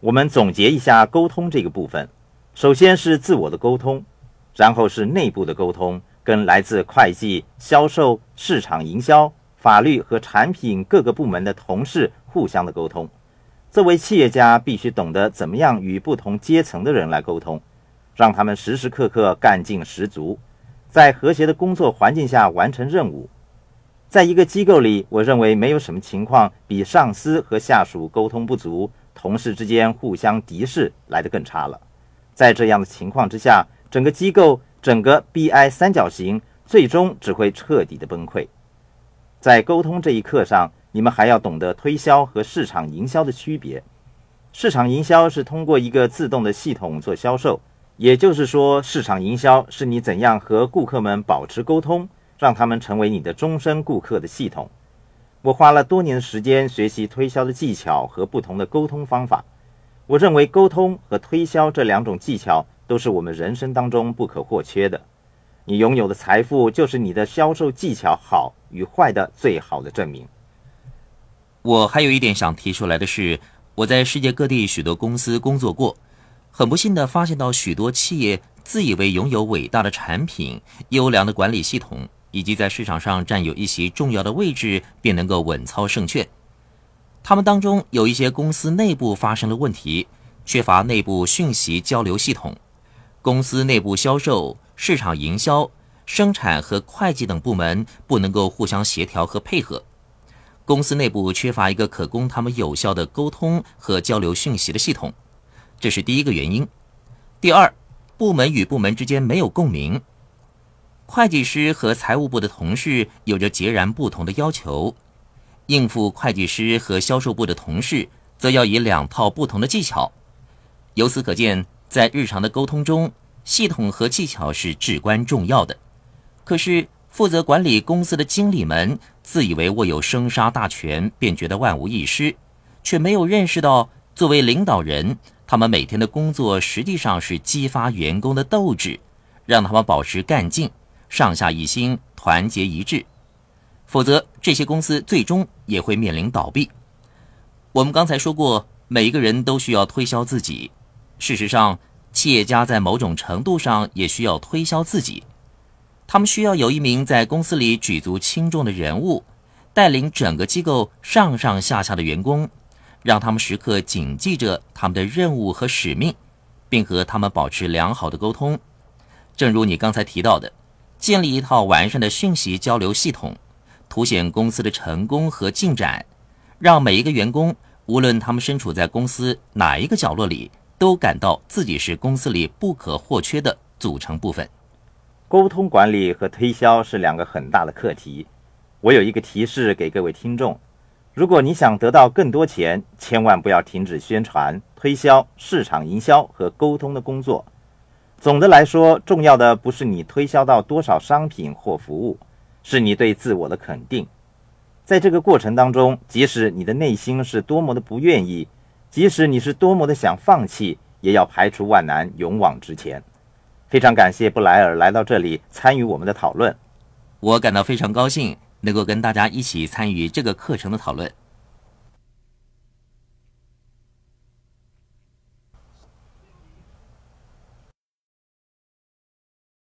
我们总结一下沟通这个部分：首先是自我的沟通，然后是内部的沟通，跟来自会计、销售、市场营销、法律和产品各个部门的同事互相的沟通。作为企业家，必须懂得怎么样与不同阶层的人来沟通，让他们时时刻刻干劲十足，在和谐的工作环境下完成任务。在一个机构里，我认为没有什么情况比上司和下属沟通不足、同事之间互相敌视来得更差了。在这样的情况之下，整个机构、整个 BI 三角形最终只会彻底的崩溃。在沟通这一课上，你们还要懂得推销和市场营销的区别。市场营销是通过一个自动的系统做销售，也就是说，市场营销是你怎样和顾客们保持沟通。让他们成为你的终身顾客的系统。我花了多年的时间学习推销的技巧和不同的沟通方法。我认为沟通和推销这两种技巧都是我们人生当中不可或缺的。你拥有的财富就是你的销售技巧好与坏的最好的证明。我还有一点想提出来的是，我在世界各地许多公司工作过，很不幸的发现到许多企业自以为拥有伟大的产品、优良的管理系统。以及在市场上占有一席重要的位置，便能够稳操胜券。他们当中有一些公司内部发生了问题，缺乏内部讯息交流系统，公司内部销售、市场营销、生产和会计等部门不能够互相协调和配合，公司内部缺乏一个可供他们有效的沟通和交流讯息的系统，这是第一个原因。第二，部门与部门之间没有共鸣。会计师和财务部的同事有着截然不同的要求，应付会计师和销售部的同事，则要以两套不同的技巧。由此可见，在日常的沟通中，系统和技巧是至关重要的。可是，负责管理公司的经理们自以为握有生杀大权，便觉得万无一失，却没有认识到，作为领导人，他们每天的工作实际上是激发员工的斗志，让他们保持干劲。上下一心，团结一致，否则这些公司最终也会面临倒闭。我们刚才说过，每一个人都需要推销自己。事实上，企业家在某种程度上也需要推销自己。他们需要有一名在公司里举足轻重的人物，带领整个机构上上下下的员工，让他们时刻谨记着他们的任务和使命，并和他们保持良好的沟通。正如你刚才提到的。建立一套完善的讯息交流系统，凸显公司的成功和进展，让每一个员工，无论他们身处在公司哪一个角落里，都感到自己是公司里不可或缺的组成部分。沟通管理和推销是两个很大的课题。我有一个提示给各位听众：如果你想得到更多钱，千万不要停止宣传、推销、市场营销和沟通的工作。总的来说，重要的不是你推销到多少商品或服务，是你对自我的肯定。在这个过程当中，即使你的内心是多么的不愿意，即使你是多么的想放弃，也要排除万难，勇往直前。非常感谢布莱尔来到这里参与我们的讨论，我感到非常高兴能够跟大家一起参与这个课程的讨论。